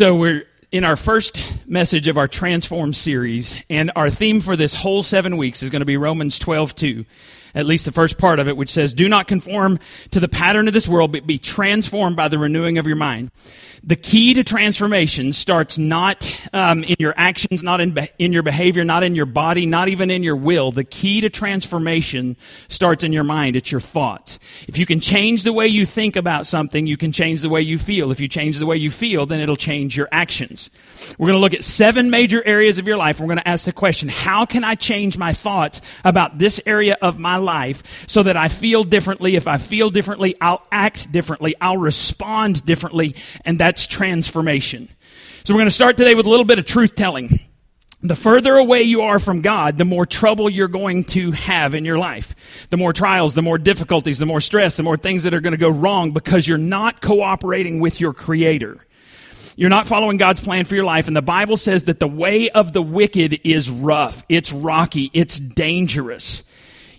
So we're in our first message of our Transform series, and our theme for this whole seven weeks is going to be Romans 12 2. At least the first part of it, which says, Do not conform to the pattern of this world, but be transformed by the renewing of your mind the key to transformation starts not um, in your actions, not in, be- in your behavior, not in your body, not even in your will. The key to transformation starts in your mind. It's your thoughts. If you can change the way you think about something, you can change the way you feel. If you change the way you feel, then it'll change your actions. We're going to look at seven major areas of your life. We're going to ask the question, how can I change my thoughts about this area of my life so that I feel differently? If I feel differently, I'll act differently. I'll respond differently. And that's transformation. So we're going to start today with a little bit of truth telling. The further away you are from God, the more trouble you're going to have in your life. The more trials, the more difficulties, the more stress, the more things that are going to go wrong because you're not cooperating with your Creator. You're not following God's plan for your life. And the Bible says that the way of the wicked is rough. It's rocky. It's dangerous.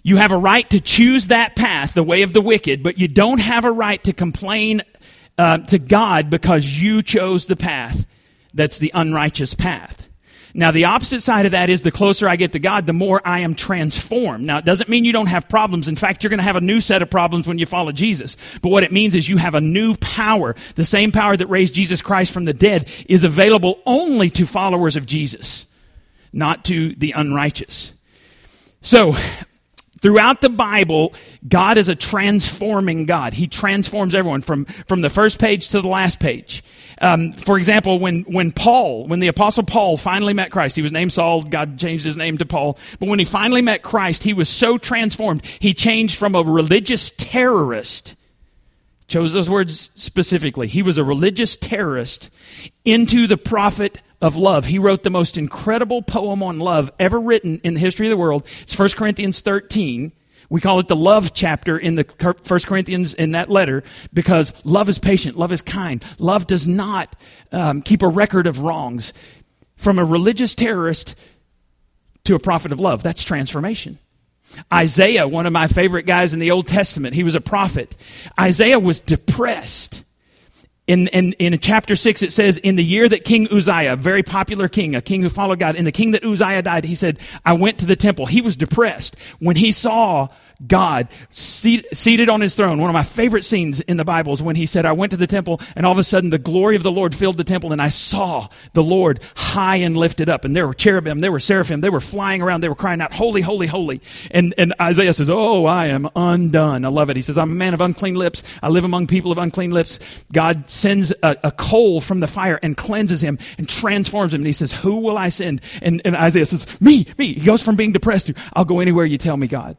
You have a right to choose that path, the way of the wicked, but you don't have a right to complain uh, to God because you chose the path that's the unrighteous path. Now, the opposite side of that is the closer I get to God, the more I am transformed. Now, it doesn't mean you don't have problems. In fact, you're going to have a new set of problems when you follow Jesus. But what it means is you have a new power. The same power that raised Jesus Christ from the dead is available only to followers of Jesus, not to the unrighteous. So, Throughout the Bible, God is a transforming God. He transforms everyone from, from the first page to the last page. Um, for example, when, when Paul, when the apostle Paul finally met Christ, he was named Saul, God changed his name to Paul, but when he finally met Christ, he was so transformed, he changed from a religious terrorist, chose those words specifically, he was a religious terrorist, into the prophet of love. He wrote the most incredible poem on love ever written in the history of the world. It's 1 Corinthians 13. We call it the love chapter in the 1 Corinthians in that letter because love is patient, love is kind. Love does not um, keep a record of wrongs. From a religious terrorist to a prophet of love, that's transformation. Isaiah, one of my favorite guys in the Old Testament, he was a prophet. Isaiah was depressed. In, in, in chapter 6, it says, In the year that King Uzziah, a very popular king, a king who followed God, in the king that Uzziah died, he said, I went to the temple. He was depressed when he saw God seat, seated on his throne. One of my favorite scenes in the Bible is when he said, I went to the temple and all of a sudden the glory of the Lord filled the temple and I saw the Lord high and lifted up. And there were cherubim, there were seraphim, they were flying around, they were crying out, Holy, holy, holy. And, and Isaiah says, Oh, I am undone. I love it. He says, I'm a man of unclean lips. I live among people of unclean lips. God sends a, a coal from the fire and cleanses him and transforms him. And he says, Who will I send? And, and Isaiah says, Me, me. He goes from being depressed to, I'll go anywhere you tell me, God.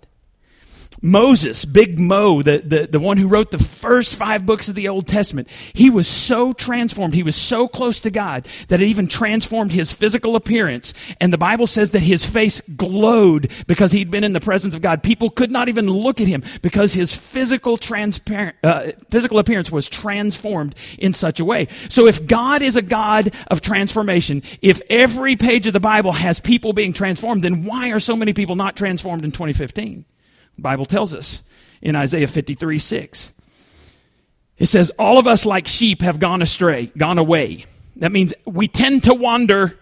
Moses, Big Mo, the, the, the one who wrote the first five books of the Old Testament, he was so transformed, he was so close to God that it even transformed his physical appearance. And the Bible says that his face glowed because he'd been in the presence of God. People could not even look at him because his physical transparent, uh, physical appearance was transformed in such a way. So if God is a God of transformation, if every page of the Bible has people being transformed, then why are so many people not transformed in 2015? The Bible tells us in Isaiah 53 6. It says, All of us like sheep have gone astray, gone away. That means we tend to wander.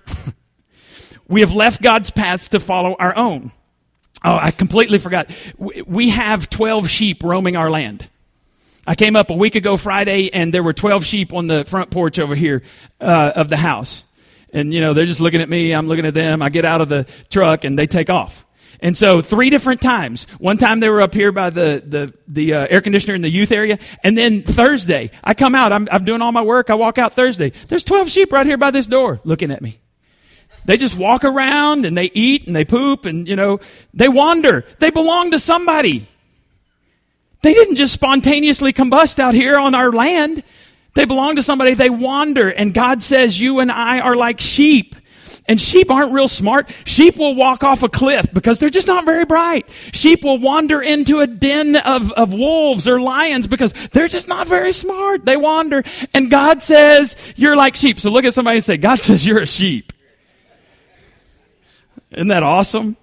we have left God's paths to follow our own. Oh, I completely forgot. We have 12 sheep roaming our land. I came up a week ago Friday, and there were 12 sheep on the front porch over here uh, of the house. And, you know, they're just looking at me. I'm looking at them. I get out of the truck, and they take off. And so three different times. One time they were up here by the, the, the uh, air conditioner in the youth area. And then Thursday, I come out, I'm, I'm doing all my work. I walk out Thursday. There's 12 sheep right here by this door looking at me. They just walk around and they eat and they poop and, you know, they wander. They belong to somebody. They didn't just spontaneously combust out here on our land. They belong to somebody. They wander. And God says you and I are like sheep. And sheep aren't real smart. Sheep will walk off a cliff because they're just not very bright. Sheep will wander into a den of, of wolves or lions because they're just not very smart. They wander. And God says, you're like sheep. So look at somebody and say, God says you're a sheep. Isn't that awesome?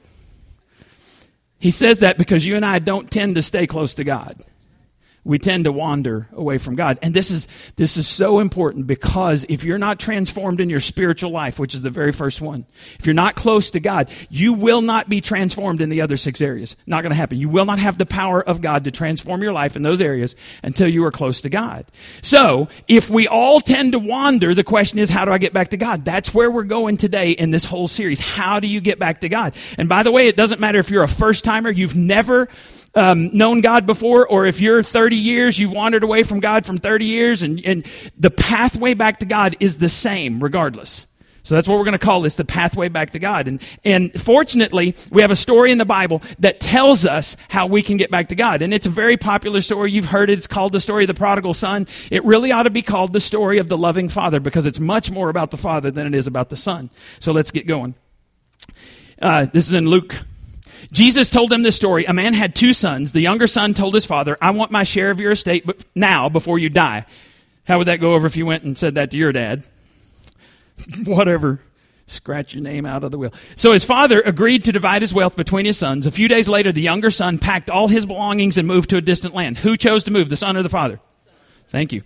He says that because you and I don't tend to stay close to God. We tend to wander away from God. And this is, this is so important because if you're not transformed in your spiritual life, which is the very first one, if you're not close to God, you will not be transformed in the other six areas. Not going to happen. You will not have the power of God to transform your life in those areas until you are close to God. So, if we all tend to wander, the question is, how do I get back to God? That's where we're going today in this whole series. How do you get back to God? And by the way, it doesn't matter if you're a first timer, you've never um, known God before, or if you're 30 years, you've wandered away from God from 30 years, and, and the pathway back to God is the same regardless. So that's what we're going to call this, the pathway back to God. And, and fortunately, we have a story in the Bible that tells us how we can get back to God. And it's a very popular story. You've heard it. It's called the story of the prodigal son. It really ought to be called the story of the loving father because it's much more about the father than it is about the son. So let's get going. Uh, this is in Luke Jesus told them this story. A man had two sons. The younger son told his father, I want my share of your estate but now before you die. How would that go over if you went and said that to your dad? Whatever. Scratch your name out of the will. So his father agreed to divide his wealth between his sons. A few days later, the younger son packed all his belongings and moved to a distant land. Who chose to move, the son or the father? Thank you.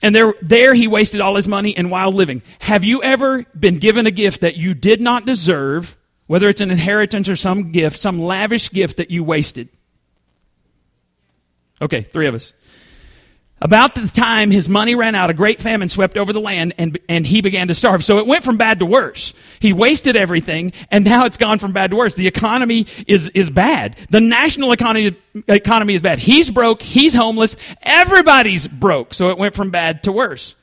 And there, there he wasted all his money in wild living. Have you ever been given a gift that you did not deserve whether it's an inheritance or some gift, some lavish gift that you wasted. Okay, three of us. About the time his money ran out, a great famine swept over the land and, and he began to starve. So it went from bad to worse. He wasted everything and now it's gone from bad to worse. The economy is, is bad. The national economy, economy is bad. He's broke. He's homeless. Everybody's broke. So it went from bad to worse.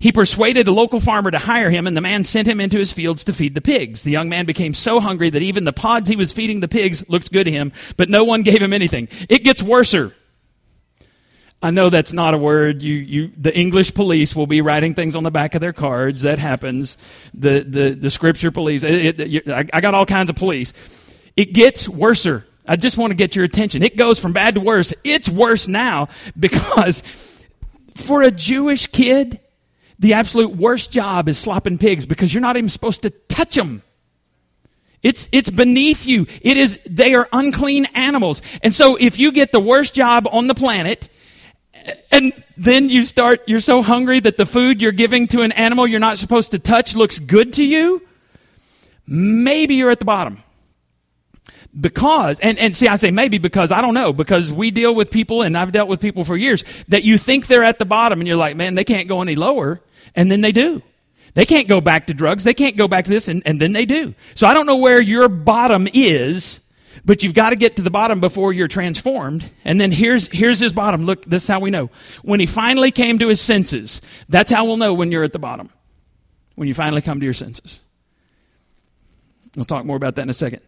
He persuaded a local farmer to hire him, and the man sent him into his fields to feed the pigs. The young man became so hungry that even the pods he was feeding the pigs looked good to him, but no one gave him anything. It gets worser. I know that's not a word. You, you, the English police will be writing things on the back of their cards. That happens. The, the, the scripture police. It, it, I, I got all kinds of police. It gets worser. I just want to get your attention. It goes from bad to worse. It's worse now because for a Jewish kid, the absolute worst job is slopping pigs because you're not even supposed to touch them. It's, it's beneath you. It is, they are unclean animals. And so if you get the worst job on the planet, and then you start, you're so hungry that the food you're giving to an animal you're not supposed to touch looks good to you, maybe you're at the bottom. Because, and, and see, I say maybe because I don't know, because we deal with people, and I've dealt with people for years, that you think they're at the bottom, and you're like, man, they can't go any lower. And then they do. They can't go back to drugs. They can't go back to this, and, and then they do. So I don't know where your bottom is, but you've got to get to the bottom before you're transformed. And then here's, here's his bottom. Look, this is how we know. When he finally came to his senses, that's how we'll know when you're at the bottom. When you finally come to your senses. We'll talk more about that in a second.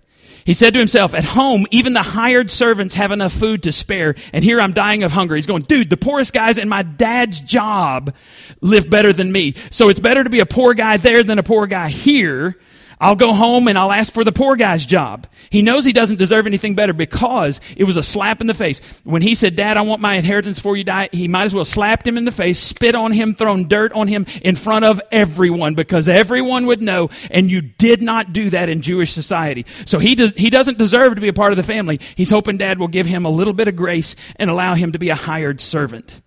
He said to himself, At home, even the hired servants have enough food to spare, and here I'm dying of hunger. He's going, Dude, the poorest guys in my dad's job live better than me. So it's better to be a poor guy there than a poor guy here. I'll go home and I'll ask for the poor guy's job. He knows he doesn't deserve anything better because it was a slap in the face. When he said, Dad, I want my inheritance before you die, he might as well slapped him in the face, spit on him, thrown dirt on him in front of everyone because everyone would know and you did not do that in Jewish society. So he does, he doesn't deserve to be a part of the family. He's hoping dad will give him a little bit of grace and allow him to be a hired servant.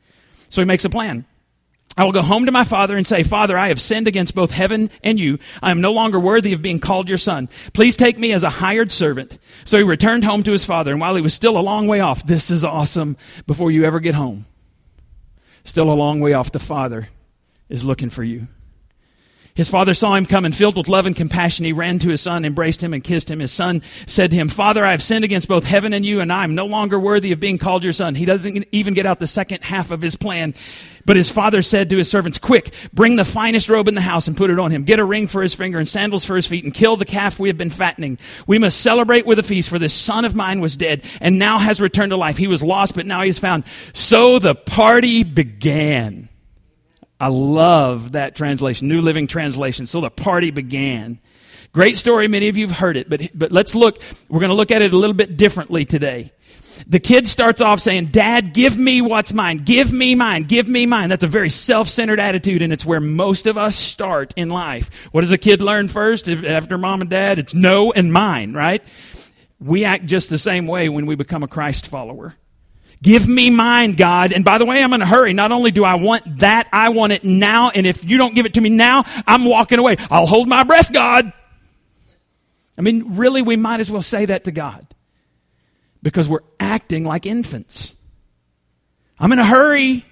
So he makes a plan. I will go home to my father and say, Father, I have sinned against both heaven and you. I am no longer worthy of being called your son. Please take me as a hired servant. So he returned home to his father, and while he was still a long way off, this is awesome before you ever get home. Still a long way off, the father is looking for you. His father saw him come and filled with love and compassion, he ran to his son, embraced him, and kissed him. His son said to him, Father, I have sinned against both heaven and you, and I am no longer worthy of being called your son. He doesn't even get out the second half of his plan. But his father said to his servants, Quick, bring the finest robe in the house and put it on him. Get a ring for his finger and sandals for his feet, and kill the calf we have been fattening. We must celebrate with a feast, for this son of mine was dead and now has returned to life. He was lost, but now he is found. So the party began. I love that translation, New Living Translation. So the party began. Great story. Many of you have heard it, but, but let's look. We're going to look at it a little bit differently today. The kid starts off saying, Dad, give me what's mine. Give me mine. Give me mine. That's a very self centered attitude, and it's where most of us start in life. What does a kid learn first? After mom and dad, it's no and mine, right? We act just the same way when we become a Christ follower. Give me mine, God. And by the way, I'm in a hurry. Not only do I want that, I want it now. And if you don't give it to me now, I'm walking away. I'll hold my breath, God. I mean, really, we might as well say that to God because we're acting like infants. I'm in a hurry.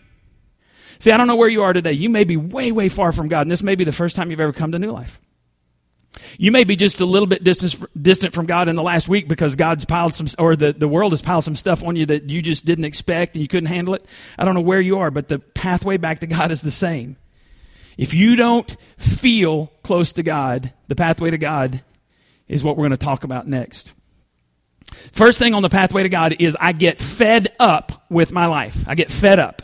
See, I don't know where you are today. You may be way, way far from God, and this may be the first time you've ever come to New Life. You may be just a little bit distant, distant from God in the last week because God's piled some, or the, the world has piled some stuff on you that you just didn't expect and you couldn't handle it. I don't know where you are, but the pathway back to God is the same. If you don't feel close to God, the pathway to God is what we're going to talk about next. First thing on the pathway to God is I get fed up with my life. I get fed up.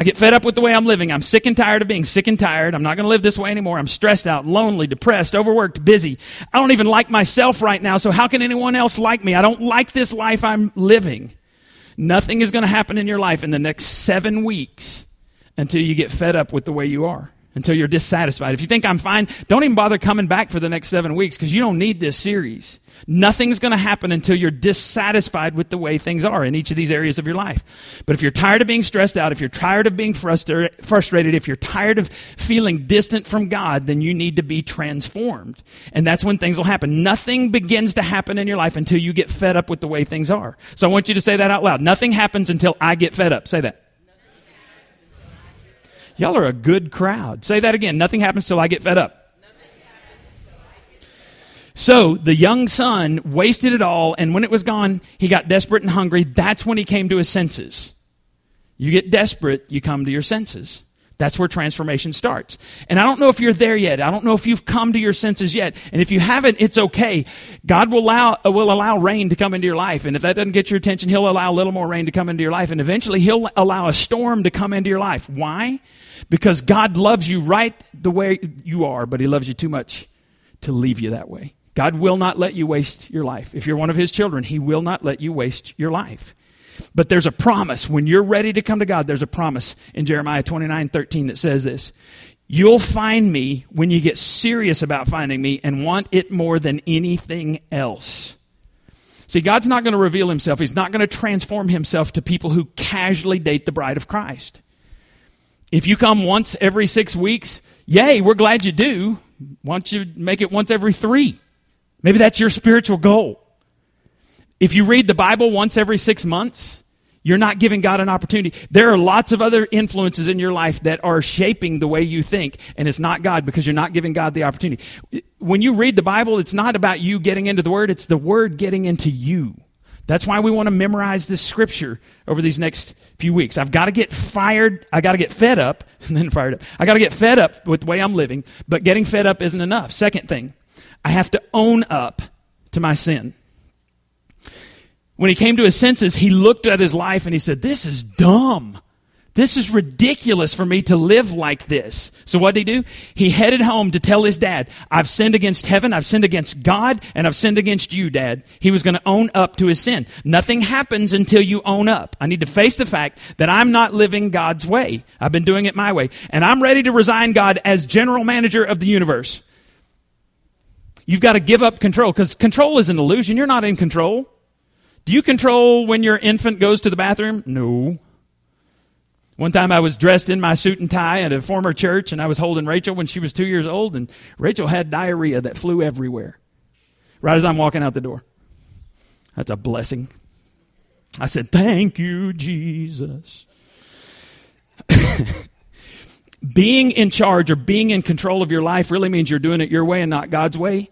I get fed up with the way I'm living. I'm sick and tired of being sick and tired. I'm not going to live this way anymore. I'm stressed out, lonely, depressed, overworked, busy. I don't even like myself right now, so how can anyone else like me? I don't like this life I'm living. Nothing is going to happen in your life in the next seven weeks until you get fed up with the way you are until you're dissatisfied. If you think I'm fine, don't even bother coming back for the next seven weeks because you don't need this series. Nothing's going to happen until you're dissatisfied with the way things are in each of these areas of your life. But if you're tired of being stressed out, if you're tired of being frustrated, if you're tired of feeling distant from God, then you need to be transformed. And that's when things will happen. Nothing begins to happen in your life until you get fed up with the way things are. So I want you to say that out loud. Nothing happens until I get fed up. Say that. Y'all are a good crowd. Say that again. Nothing happens till I get fed up. So the young son wasted it all, and when it was gone, he got desperate and hungry. That's when he came to his senses. You get desperate, you come to your senses. That's where transformation starts. And I don't know if you're there yet. I don't know if you've come to your senses yet. And if you haven't, it's okay. God will allow, uh, will allow rain to come into your life. And if that doesn't get your attention, He'll allow a little more rain to come into your life. And eventually He'll allow a storm to come into your life. Why? Because God loves you right the way you are, but He loves you too much to leave you that way. God will not let you waste your life. If you're one of His children, He will not let you waste your life. But there's a promise. When you're ready to come to God, there's a promise in Jeremiah 29 13 that says this You'll find me when you get serious about finding me and want it more than anything else. See, God's not going to reveal himself. He's not going to transform himself to people who casually date the bride of Christ. If you come once every six weeks, yay, we're glad you do. Why don't you make it once every three? Maybe that's your spiritual goal. If you read the Bible once every six months, you're not giving God an opportunity. There are lots of other influences in your life that are shaping the way you think, and it's not God because you're not giving God the opportunity. When you read the Bible, it's not about you getting into the Word, it's the Word getting into you. That's why we want to memorize this scripture over these next few weeks. I've got to get fired, I got to get fed up, and then fired up. I got to get fed up with the way I'm living, but getting fed up isn't enough. Second thing, I have to own up to my sin. When he came to his senses, he looked at his life and he said, This is dumb. This is ridiculous for me to live like this. So what did he do? He headed home to tell his dad, I've sinned against heaven, I've sinned against God, and I've sinned against you, dad. He was going to own up to his sin. Nothing happens until you own up. I need to face the fact that I'm not living God's way. I've been doing it my way. And I'm ready to resign God as general manager of the universe. You've got to give up control because control is an illusion. You're not in control. Do you control when your infant goes to the bathroom? No. One time I was dressed in my suit and tie at a former church and I was holding Rachel when she was two years old and Rachel had diarrhea that flew everywhere. Right as I'm walking out the door. That's a blessing. I said, Thank you, Jesus. being in charge or being in control of your life really means you're doing it your way and not God's way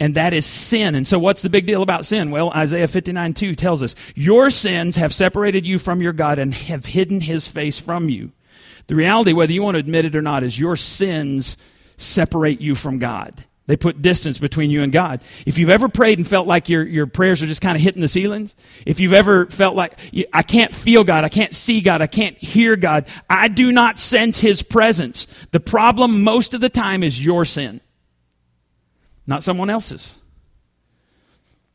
and that is sin. And so, what's the big deal about sin? Well, Isaiah 59 2 tells us, Your sins have separated you from your God and have hidden his face from you. The reality, whether you want to admit it or not, is your sins separate you from God. They put distance between you and God. If you've ever prayed and felt like your, your prayers are just kind of hitting the ceilings, if you've ever felt like, I can't feel God, I can't see God, I can't hear God, I do not sense His presence, the problem most of the time is your sin not someone else's.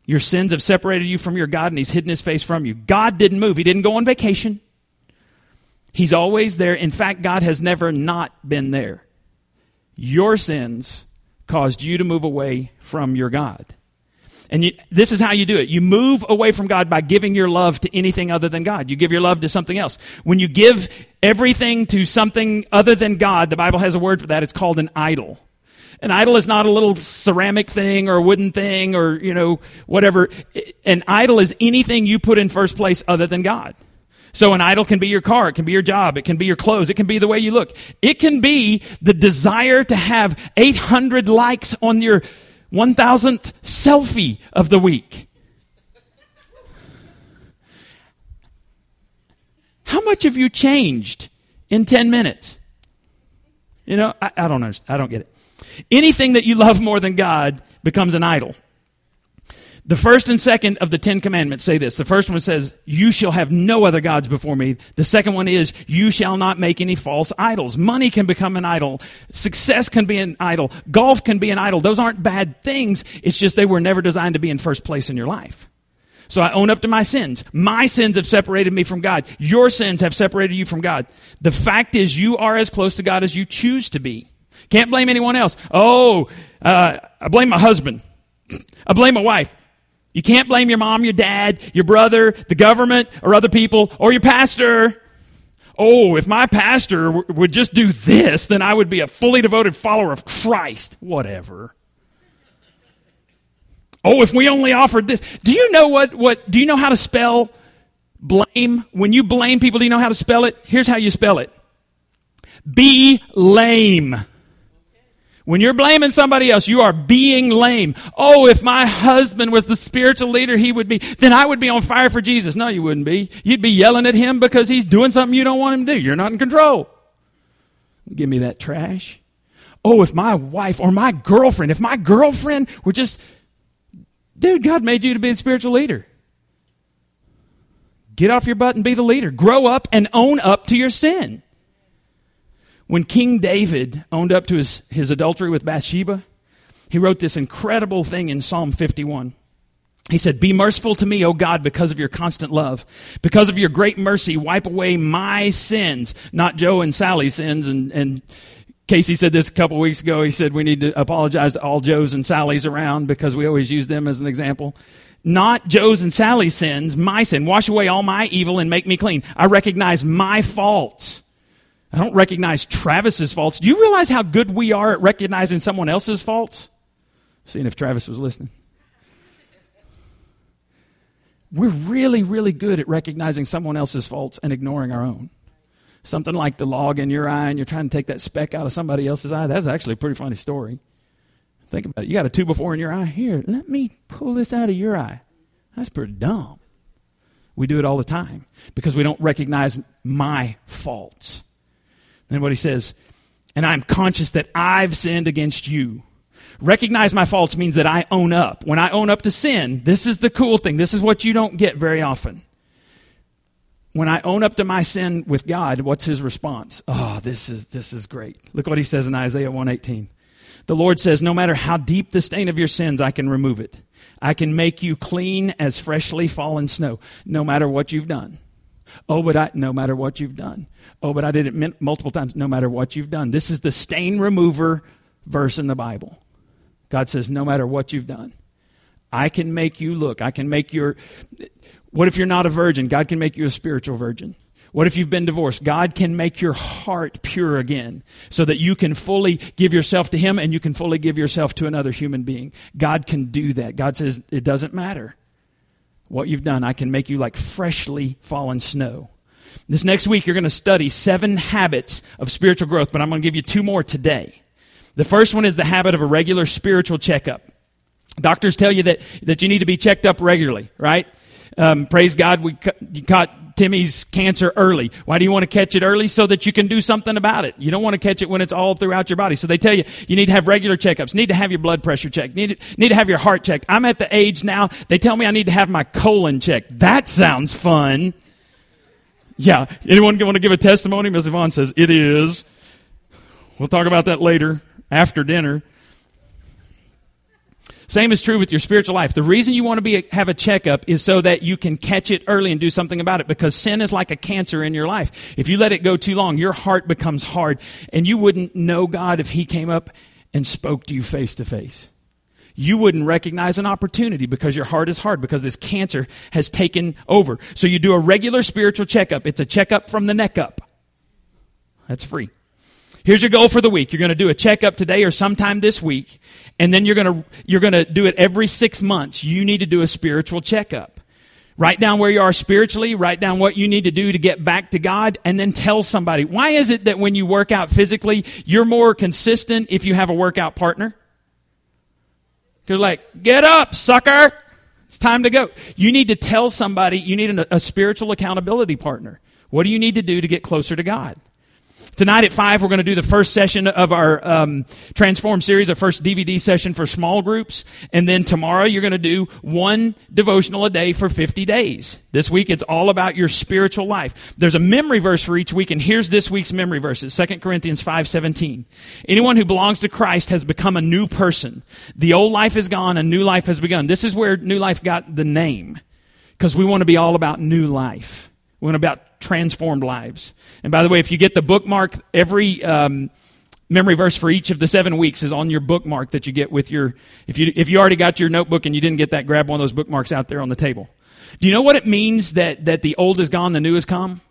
Your sins have separated you from your God, and He's hidden His face from you. God didn't move, He didn't go on vacation. He's always there. In fact, God has never not been there. Your sins caused you to move away from your God. And you, this is how you do it. You move away from God by giving your love to anything other than God. You give your love to something else. When you give everything to something other than God, the Bible has a word for that. It's called an idol. An idol is not a little ceramic thing or a wooden thing or, you know, whatever. An idol is anything you put in first place other than God. So an idol can be your car, it can be your job, it can be your clothes, it can be the way you look. It can be the desire to have 800 likes on your 1000th selfie of the week. How much have you changed in 10 minutes? You know, I, I don't understand. I don't get it. Anything that you love more than God becomes an idol. The first and second of the Ten Commandments say this. The first one says, You shall have no other gods before me. The second one is, You shall not make any false idols. Money can become an idol. Success can be an idol. Golf can be an idol. Those aren't bad things. It's just they were never designed to be in first place in your life. So I own up to my sins. My sins have separated me from God. Your sins have separated you from God. The fact is, you are as close to God as you choose to be. Can't blame anyone else. Oh, uh, I blame my husband. I blame my wife. You can't blame your mom, your dad, your brother, the government, or other people, or your pastor. Oh, if my pastor w- would just do this, then I would be a fully devoted follower of Christ. Whatever. Oh, if we only offered this. Do you know what, what, do you know how to spell blame? When you blame people, do you know how to spell it? Here's how you spell it. Be lame. When you're blaming somebody else, you are being lame. Oh, if my husband was the spiritual leader he would be, then I would be on fire for Jesus. No, you wouldn't be. You'd be yelling at him because he's doing something you don't want him to do. You're not in control. Give me that trash. Oh, if my wife or my girlfriend, if my girlfriend were just, dude, God made you to be a spiritual leader. Get off your butt and be the leader. Grow up and own up to your sin. When King David owned up to his, his adultery with Bathsheba, he wrote this incredible thing in Psalm 51. He said, Be merciful to me, O God, because of your constant love. Because of your great mercy, wipe away my sins, not Joe and Sally's sins. And, and Casey said this a couple weeks ago. He said, We need to apologize to all Joes and Sally's around because we always use them as an example. Not Joe's and Sally's sins, my sin. Wash away all my evil and make me clean. I recognize my faults. I don't recognize Travis's faults. Do you realize how good we are at recognizing someone else's faults? Seeing if Travis was listening. We're really, really good at recognizing someone else's faults and ignoring our own. Something like the log in your eye and you're trying to take that speck out of somebody else's eye. That's actually a pretty funny story. Think about it. You got a two before in your eye. Here, let me pull this out of your eye. That's pretty dumb. We do it all the time because we don't recognize my faults. And what he says, and I'm conscious that I've sinned against you. Recognize my faults means that I own up. When I own up to sin, this is the cool thing. This is what you don't get very often. When I own up to my sin with God, what's his response? Oh, this is this is great. Look what he says in Isaiah 118. The Lord says, "No matter how deep the stain of your sins, I can remove it. I can make you clean as freshly fallen snow, no matter what you've done." Oh, but I, no matter what you've done. Oh, but I did it multiple times, no matter what you've done. This is the stain remover verse in the Bible. God says, no matter what you've done, I can make you look. I can make your. What if you're not a virgin? God can make you a spiritual virgin. What if you've been divorced? God can make your heart pure again so that you can fully give yourself to Him and you can fully give yourself to another human being. God can do that. God says it doesn't matter what you've done. I can make you like freshly fallen snow. This next week, you're going to study seven habits of spiritual growth, but I'm going to give you two more today. The first one is the habit of a regular spiritual checkup. Doctors tell you that, that you need to be checked up regularly, right? Um, praise God, we cu- caught Timmy's cancer early. Why do you want to catch it early? So that you can do something about it. You don't want to catch it when it's all throughout your body. So they tell you you need to have regular checkups. Need to have your blood pressure checked. Need to, need to have your heart checked. I'm at the age now. They tell me I need to have my colon checked. That sounds fun. Yeah. Anyone want to give a testimony? Ms. Yvonne says it is. We'll talk about that later after dinner. Same is true with your spiritual life. The reason you want to be have a checkup is so that you can catch it early and do something about it because sin is like a cancer in your life. If you let it go too long, your heart becomes hard and you wouldn't know God if he came up and spoke to you face to face. you wouldn't recognize an opportunity because your heart is hard because this cancer has taken over. So you do a regular spiritual checkup. It's a checkup from the neck up. That's free. Here's your goal for the week. You're going to do a checkup today or sometime this week, and then you're going to you're going to do it every 6 months. You need to do a spiritual checkup. Write down where you are spiritually, write down what you need to do to get back to God, and then tell somebody. Why is it that when you work out physically, you're more consistent if you have a workout partner? Because, like, get up, sucker! It's time to go. You need to tell somebody, you need a, a spiritual accountability partner. What do you need to do to get closer to God? Tonight at 5, we're going to do the first session of our um, Transform series, our first DVD session for small groups. And then tomorrow, you're going to do one devotional a day for 50 days. This week, it's all about your spiritual life. There's a memory verse for each week, and here's this week's memory verses 2 Corinthians 5 17. Anyone who belongs to Christ has become a new person. The old life is gone, a new life has begun. This is where New Life got the name, because we want to be all about new life. We want about transformed lives. And by the way, if you get the bookmark, every um, memory verse for each of the seven weeks is on your bookmark that you get with your. If you if you already got your notebook and you didn't get that, grab one of those bookmarks out there on the table. Do you know what it means that that the old is gone, the new has come?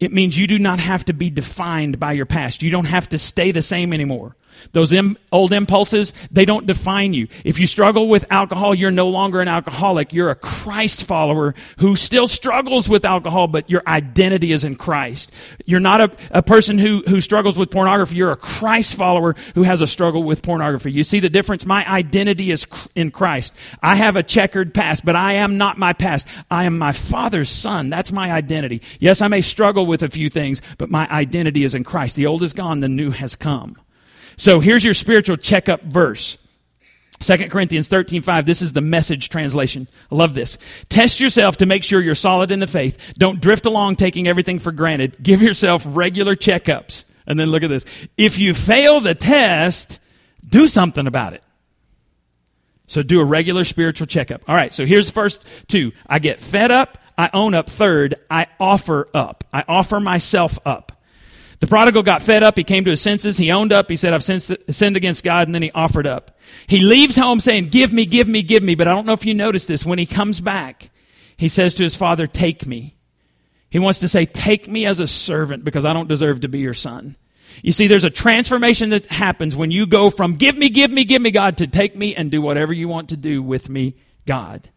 It means you do not have to be defined by your past. You don't have to stay the same anymore. Those Im- old impulses, they don't define you. If you struggle with alcohol, you're no longer an alcoholic. You're a Christ follower who still struggles with alcohol, but your identity is in Christ. You're not a, a person who, who struggles with pornography. You're a Christ follower who has a struggle with pornography. You see the difference? My identity is in Christ. I have a checkered past, but I am not my past. I am my Father's son. That's my identity. Yes, I may struggle with a few things, but my identity is in Christ. The old is gone, the new has come. So here's your spiritual checkup verse. 2 Corinthians 13, 5, this is the message translation. I love this. Test yourself to make sure you're solid in the faith. Don't drift along taking everything for granted. Give yourself regular checkups. And then look at this. If you fail the test, do something about it. So do a regular spiritual checkup. All right, so here's the first two. I get fed up. I own up. Third, I offer up. I offer myself up. The prodigal got fed up. He came to his senses. He owned up. He said, I've sinned against God. And then he offered up. He leaves home saying, Give me, give me, give me. But I don't know if you noticed this. When he comes back, he says to his father, Take me. He wants to say, Take me as a servant because I don't deserve to be your son. You see, there's a transformation that happens when you go from give me, give me, give me, God, to take me and do whatever you want to do with me, God.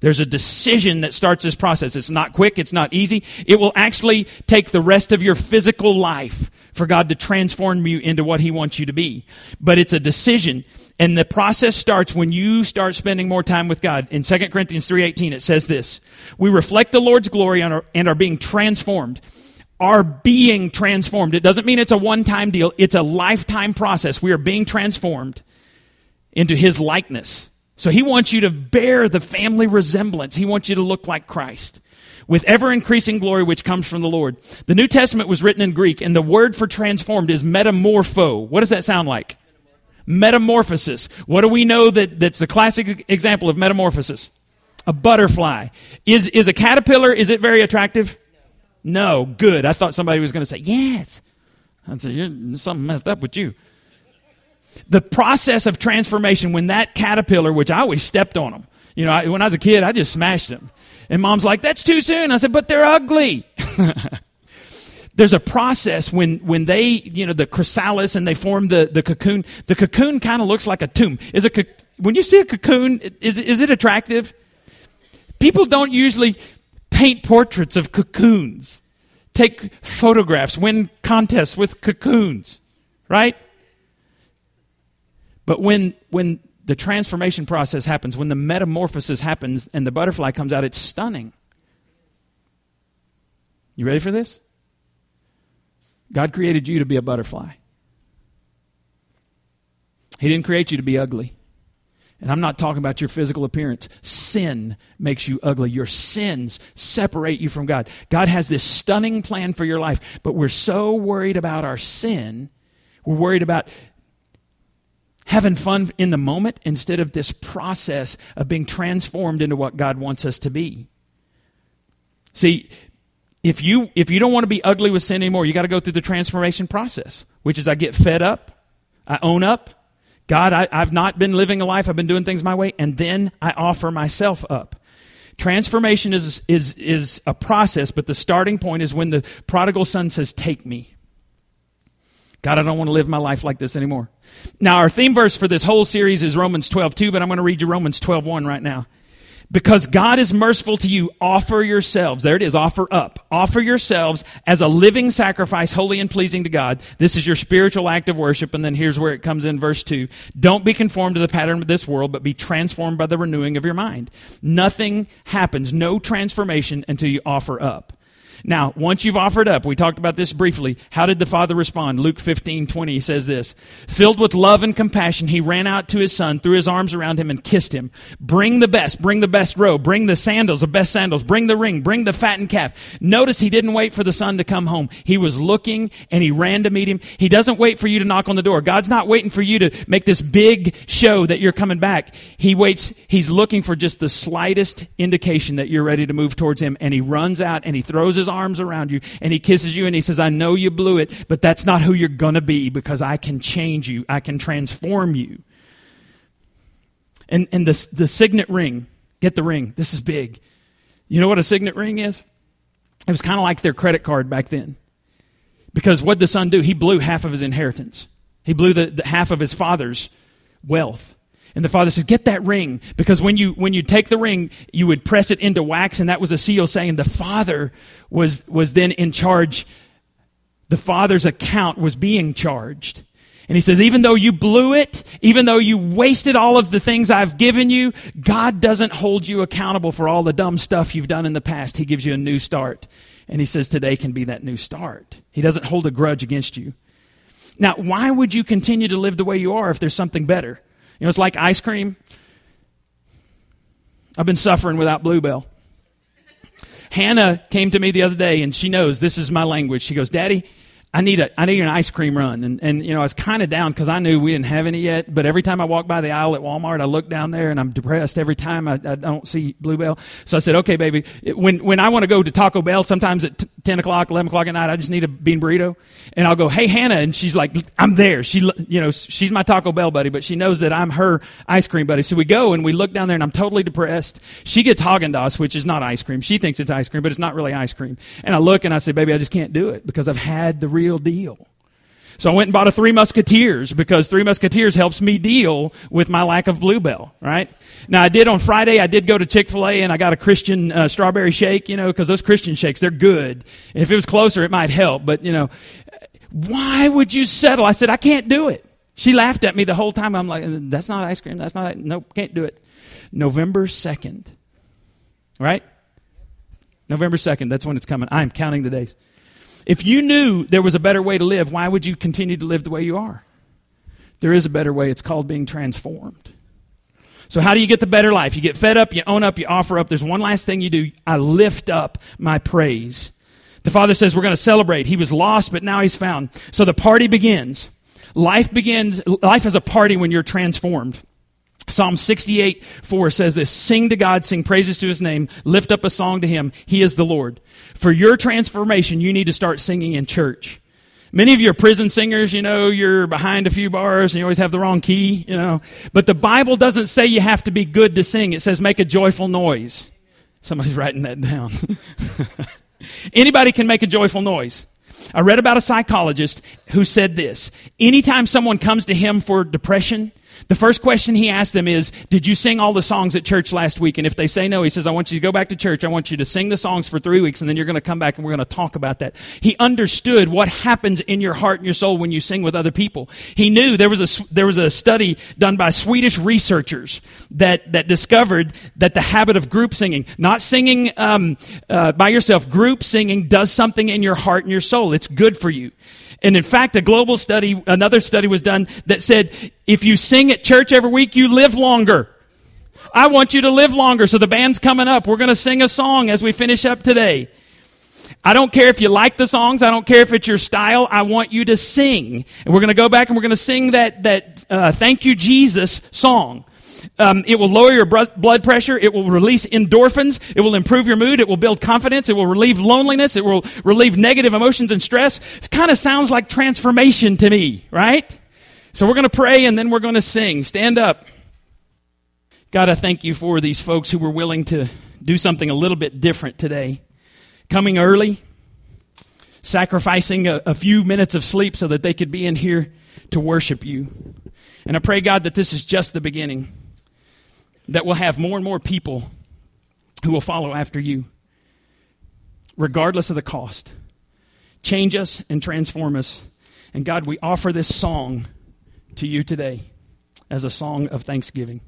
There's a decision that starts this process. It's not quick, it's not easy. It will actually take the rest of your physical life for God to transform you into what He wants you to be. But it's a decision. And the process starts when you start spending more time with God. In 2 Corinthians 3.18, it says this, We reflect the Lord's glory and are, being transformed. Are being transformed. It doesn't mean it's a one-time deal. It's a lifetime process. We are being transformed into His likeness. So he wants you to bear the family resemblance. He wants you to look like Christ with ever increasing glory which comes from the Lord. The New Testament was written in Greek, and the word for transformed is metamorpho. What does that sound like? Metamorphosis. What do we know that, that's the classic example of metamorphosis? A butterfly. Is, is a caterpillar, is it very attractive? No. Good. I thought somebody was going to say, yes. I'd say, something messed up with you the process of transformation when that caterpillar, which I always stepped on them, you know, I, when I was a kid, I just smashed them. And mom's like, that's too soon. I said, but they're ugly. There's a process when, when they, you know, the chrysalis and they form the, the cocoon. The cocoon kind of looks like a tomb. Is a, when you see a cocoon, is, is it attractive? People don't usually paint portraits of cocoons, take photographs, win contests with cocoons, right? But when, when the transformation process happens, when the metamorphosis happens and the butterfly comes out, it's stunning. You ready for this? God created you to be a butterfly. He didn't create you to be ugly. And I'm not talking about your physical appearance. Sin makes you ugly. Your sins separate you from God. God has this stunning plan for your life, but we're so worried about our sin. We're worried about having fun in the moment instead of this process of being transformed into what God wants us to be. See, if you if you don't want to be ugly with sin anymore, you got to go through the transformation process, which is I get fed up, I own up, God, I, I've not been living a life, I've been doing things my way, and then I offer myself up. Transformation is, is, is a process, but the starting point is when the prodigal son says, Take me. God, I don't want to live my life like this anymore. Now, our theme verse for this whole series is Romans 12, 2, but I'm going to read you Romans 12, 1 right now. Because God is merciful to you, offer yourselves. There it is, offer up. Offer yourselves as a living sacrifice, holy and pleasing to God. This is your spiritual act of worship. And then here's where it comes in verse 2. Don't be conformed to the pattern of this world, but be transformed by the renewing of your mind. Nothing happens, no transformation until you offer up. Now, once you've offered up, we talked about this briefly. How did the Father respond? Luke 15, 20 says this. Filled with love and compassion, he ran out to his son, threw his arms around him, and kissed him. Bring the best, bring the best robe, bring the sandals, the best sandals, bring the ring, bring the fattened calf. Notice he didn't wait for the son to come home. He was looking and he ran to meet him. He doesn't wait for you to knock on the door. God's not waiting for you to make this big show that you're coming back. He waits, he's looking for just the slightest indication that you're ready to move towards him, and he runs out and he throws his arms around you and he kisses you and he says, I know you blew it, but that's not who you're going to be because I can change you. I can transform you. And, and the, the signet ring, get the ring. This is big. You know what a signet ring is? It was kind of like their credit card back then. Because what did the son do? He blew half of his inheritance. He blew the, the half of his father's wealth. And the father says, Get that ring. Because when you, when you take the ring, you would press it into wax, and that was a seal saying the father was, was then in charge. The father's account was being charged. And he says, even though you blew it, even though you wasted all of the things I've given you, God doesn't hold you accountable for all the dumb stuff you've done in the past. He gives you a new start. And he says, today can be that new start. He doesn't hold a grudge against you. Now, why would you continue to live the way you are if there's something better? You know, it's like ice cream. I've been suffering without Bluebell. Hannah came to me the other day and she knows this is my language. She goes, Daddy, I need a I need an ice cream run, and and you know I was kind of down because I knew we didn't have any yet. But every time I walk by the aisle at Walmart, I look down there and I'm depressed every time I, I don't see Bluebell. So I said, okay, baby, when when I want to go to Taco Bell, sometimes at t- ten o'clock, eleven o'clock at night, I just need a bean burrito, and I'll go, hey Hannah, and she's like, I'm there. She you know she's my Taco Bell buddy, but she knows that I'm her ice cream buddy. So we go and we look down there, and I'm totally depressed. She gets Haagen Dazs, which is not ice cream. She thinks it's ice cream, but it's not really ice cream. And I look and I say, baby, I just can't do it because I've had the real deal. So I went and bought a Three Musketeers because Three Musketeers helps me deal with my lack of Bluebell, right? Now I did on Friday, I did go to Chick-fil-A and I got a Christian uh, strawberry shake, you know, because those Christian shakes, they're good. And if it was closer, it might help. But, you know, why would you settle? I said, I can't do it. She laughed at me the whole time. I'm like, that's not ice cream. That's not, nope, can't do it. November 2nd, right? November 2nd, that's when it's coming. I'm counting the days. If you knew there was a better way to live, why would you continue to live the way you are? There is a better way. It's called being transformed. So, how do you get the better life? You get fed up, you own up, you offer up. There's one last thing you do I lift up my praise. The Father says, We're going to celebrate. He was lost, but now he's found. So the party begins. Life begins, life is a party when you're transformed. Psalm 68, 4 says this Sing to God, sing praises to his name, lift up a song to him. He is the Lord. For your transformation, you need to start singing in church. Many of you are prison singers, you know, you're behind a few bars and you always have the wrong key, you know. But the Bible doesn't say you have to be good to sing, it says make a joyful noise. Somebody's writing that down. Anybody can make a joyful noise. I read about a psychologist who said this Anytime someone comes to him for depression, the first question he asked them is, Did you sing all the songs at church last week? And if they say no, he says, I want you to go back to church. I want you to sing the songs for three weeks, and then you're going to come back and we're going to talk about that. He understood what happens in your heart and your soul when you sing with other people. He knew there was a, there was a study done by Swedish researchers that, that discovered that the habit of group singing, not singing um, uh, by yourself, group singing does something in your heart and your soul. It's good for you. And in fact, a global study, another study was done that said if you sing at church every week, you live longer. I want you to live longer. So the band's coming up. We're going to sing a song as we finish up today. I don't care if you like the songs. I don't care if it's your style. I want you to sing. And we're going to go back and we're going to sing that, that, uh, thank you, Jesus song. Um, it will lower your blood pressure. It will release endorphins. It will improve your mood. It will build confidence. It will relieve loneliness. It will relieve negative emotions and stress. It kind of sounds like transformation to me, right? So we're going to pray and then we're going to sing. Stand up. God, I thank you for these folks who were willing to do something a little bit different today. Coming early, sacrificing a, a, few minutes of sleep so that they could be in here to worship you. And I pray, God, that this is just the beginning, that we'll have more and more people who will follow after you, regardless of the cost. Change us and transform us. And God, we offer this song to you today as a song of thanksgiving.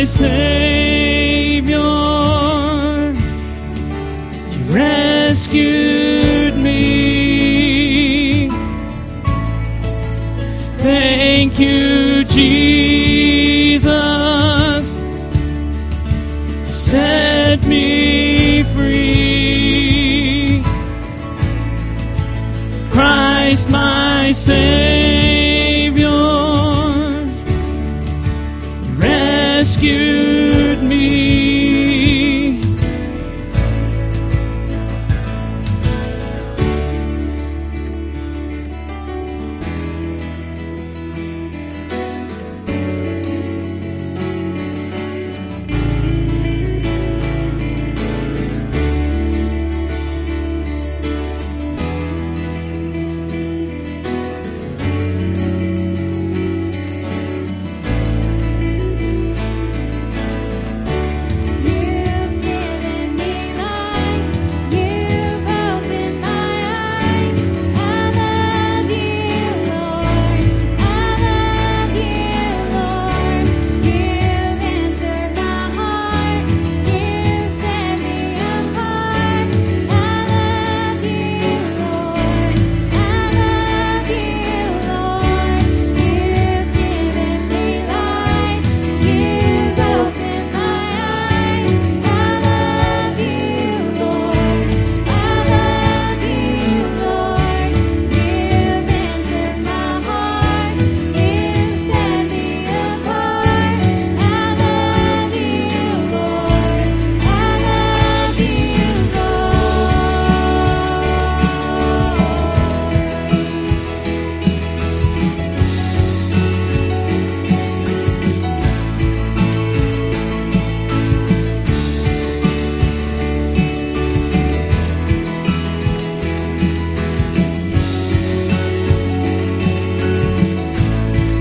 my Savior. You rescued me. Thank you, Jesus.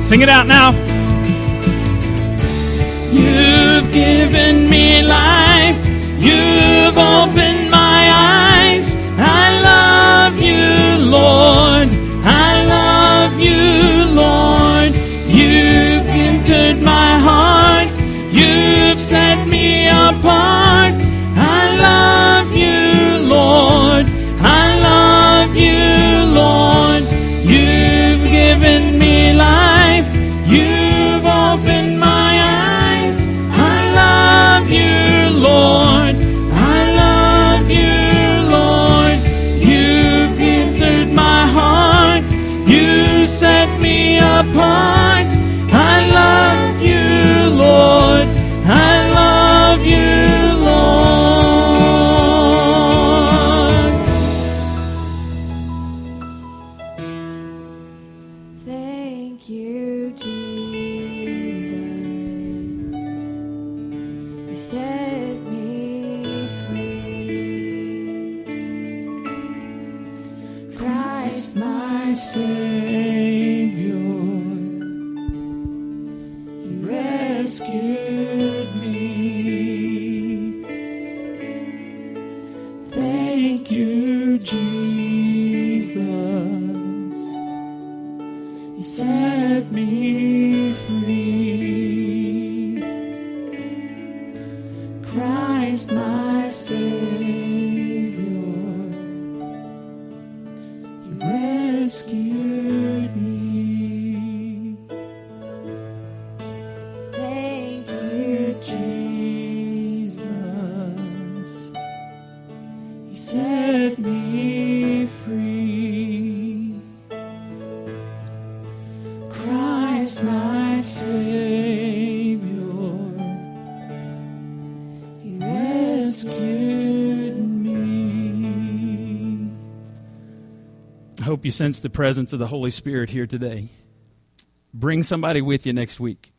Sing it out now. You've given me life. You've opened my eyes. I love you, Lord. I love you, Lord. You've entered my heart. You've set me apart. I love you, Lord. I love you, Lord. You've given me life. I love you, Lord. I love you, Lord. Thank you, Jesus. You set me free. Christ, my Savior, you sense the presence of the Holy Spirit here today. Bring somebody with you next week.